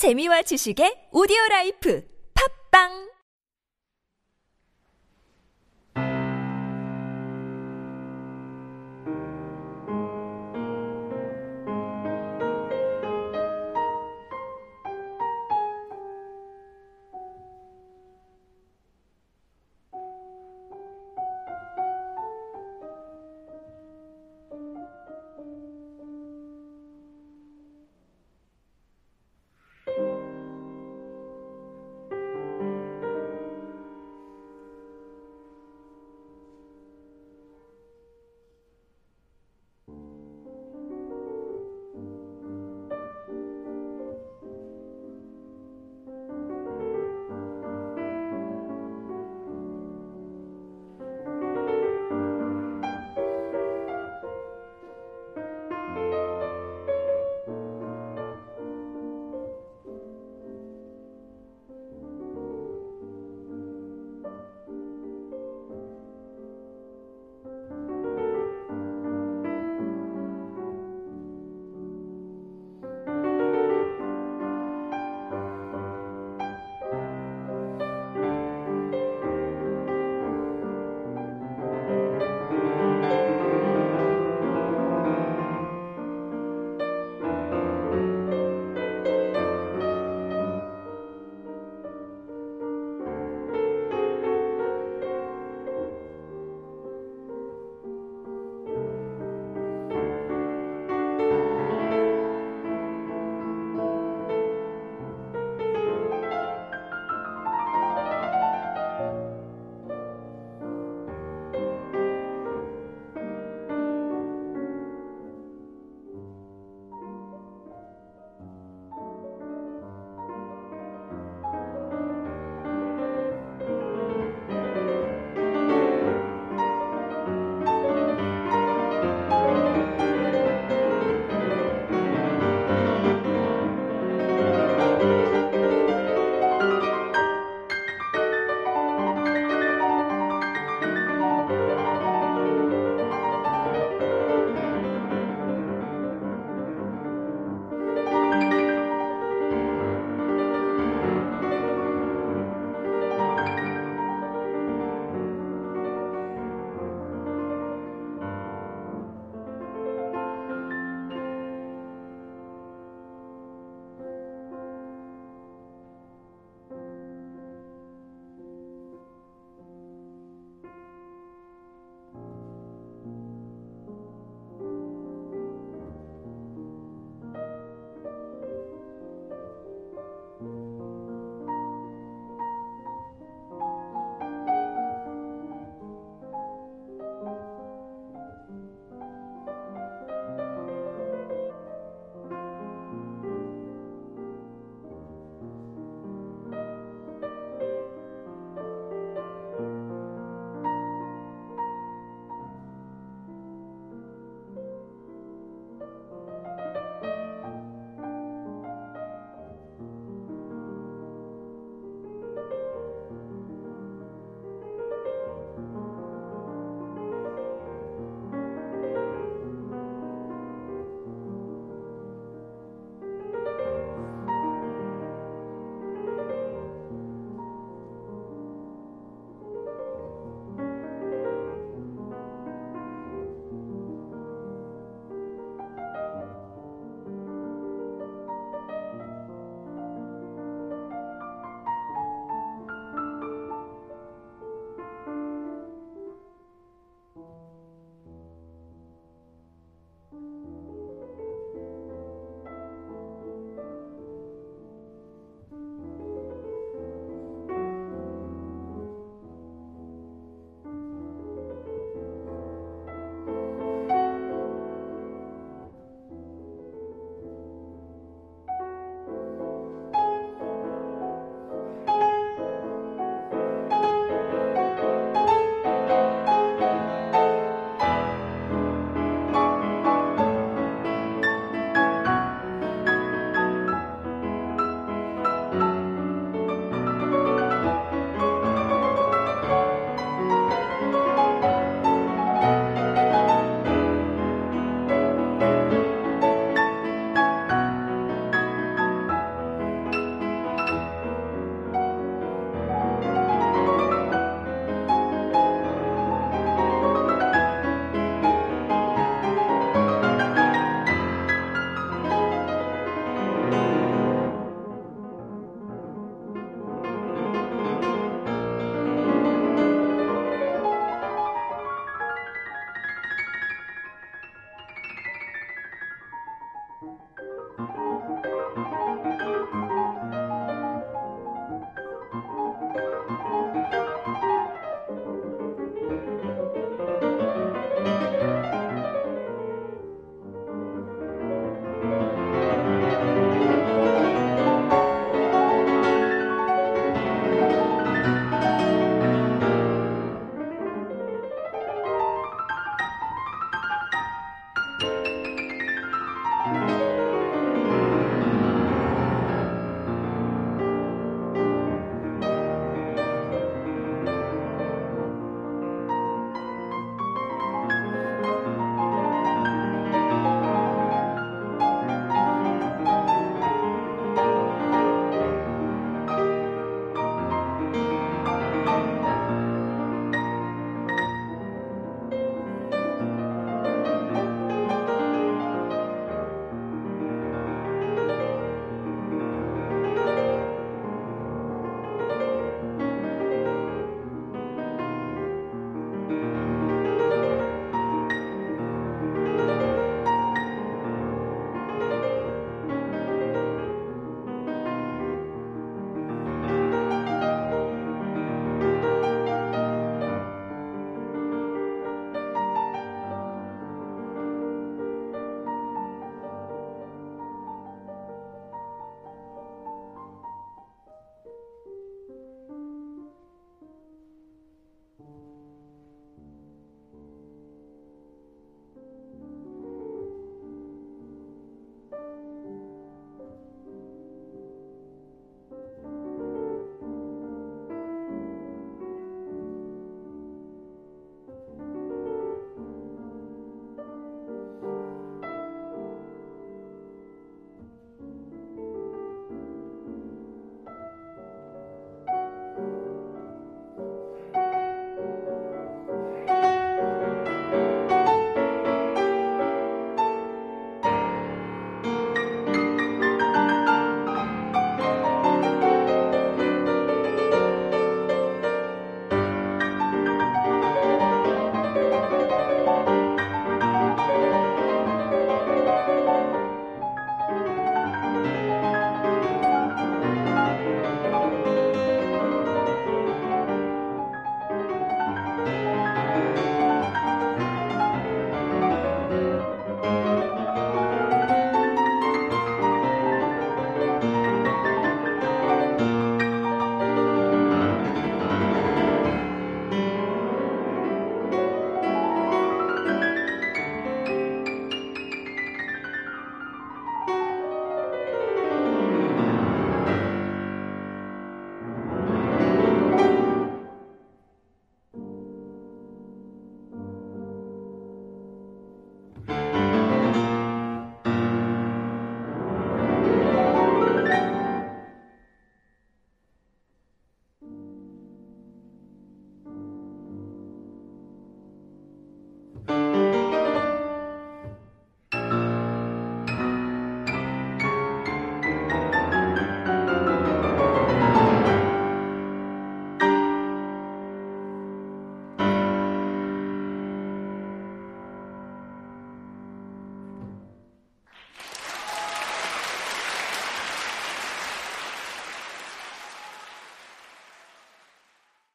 재미와 지식의 오디오 라이프. 팝빵!